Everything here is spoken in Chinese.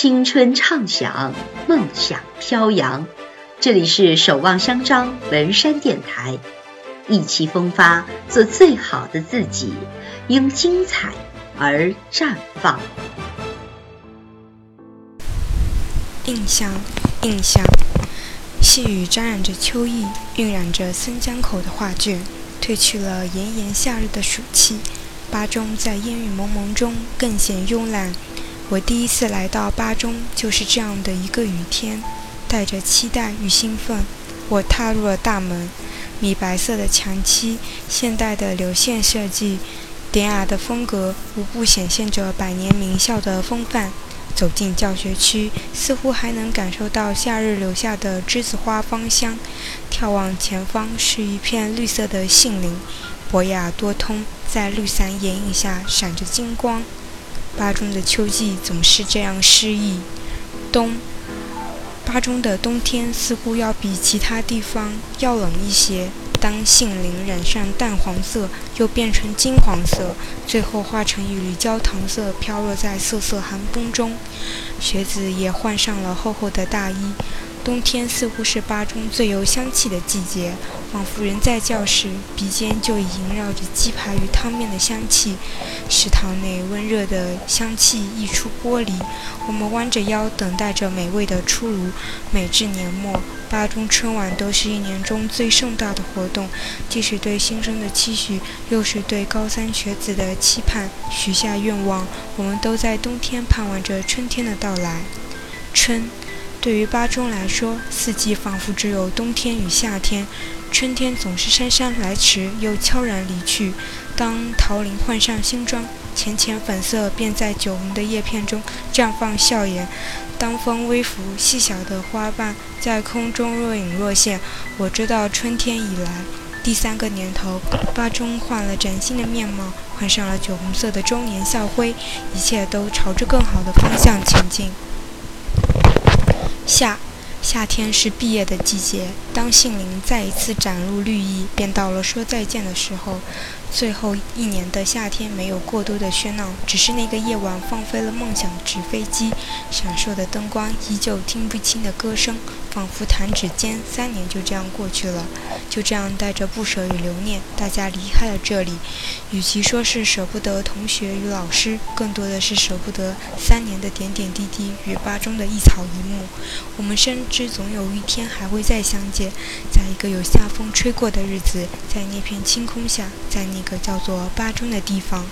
青春畅想，梦想飘扬。这里是守望相张文山电台，意气风发，做最好的自己，因精彩而绽放。印象，印象，细雨沾染着秋意，晕染着森江口的画卷，褪去了炎炎夏日的暑气。巴中在烟雨蒙蒙中更显慵懒。我第一次来到巴中，就是这样的一个雨天，带着期待与兴奋，我踏入了大门。米白色的墙漆，现代的流线设计，典雅的风格，无不显现着百年名校的风范。走进教学区，似乎还能感受到夏日留下的栀子花芳香。眺望前方，是一片绿色的杏林。博雅多通，在绿伞掩映下闪着金光。巴中的秋季总是这样诗意。冬，巴中的冬天似乎要比其他地方要冷一些。当杏林染上淡黄色，又变成金黄色，最后化成一缕焦糖色，飘落在瑟瑟寒风中。学子也换上了厚厚的大衣。冬天似乎是巴中最有香气的季节，仿佛人在教室，鼻尖就已萦绕着鸡排与汤面的香气。食堂内温热的香气溢出玻璃，我们弯着腰等待着美味的出炉。每至年末，巴中春晚都是一年中最盛大的活动，既是对新生的期许，又是对高三学子的期盼。许下愿望，我们都在冬天盼望着春天的到来。春。对于巴中来说，四季仿佛只有冬天与夏天，春天总是姗姗来迟又悄然离去。当桃林换上新装，浅浅粉色便在酒红的叶片中绽放笑颜。当风微拂，细小的花瓣在空中若隐若现，我知道春天已来。第三个年头，巴中换了崭新的面貌，换上了酒红色的周年校徽，一切都朝着更好的方向前进。夏，夏天是毕业的季节。当杏林再一次展露绿意，便到了说再见的时候。最后一年的夏天没有过多的喧闹，只是那个夜晚放飞了梦想纸飞机，闪烁的灯光，依旧听不清的歌声，仿佛弹指间三年就这样过去了。就这样带着不舍与留念，大家离开了这里。与其说是舍不得同学与老师，更多的是舍不得三年的点点滴滴与巴中的一草一木。我们深知总有一天还会再相见，在一个有夏风吹过的日子，在那片青空下，在那。一个叫做巴中的地方。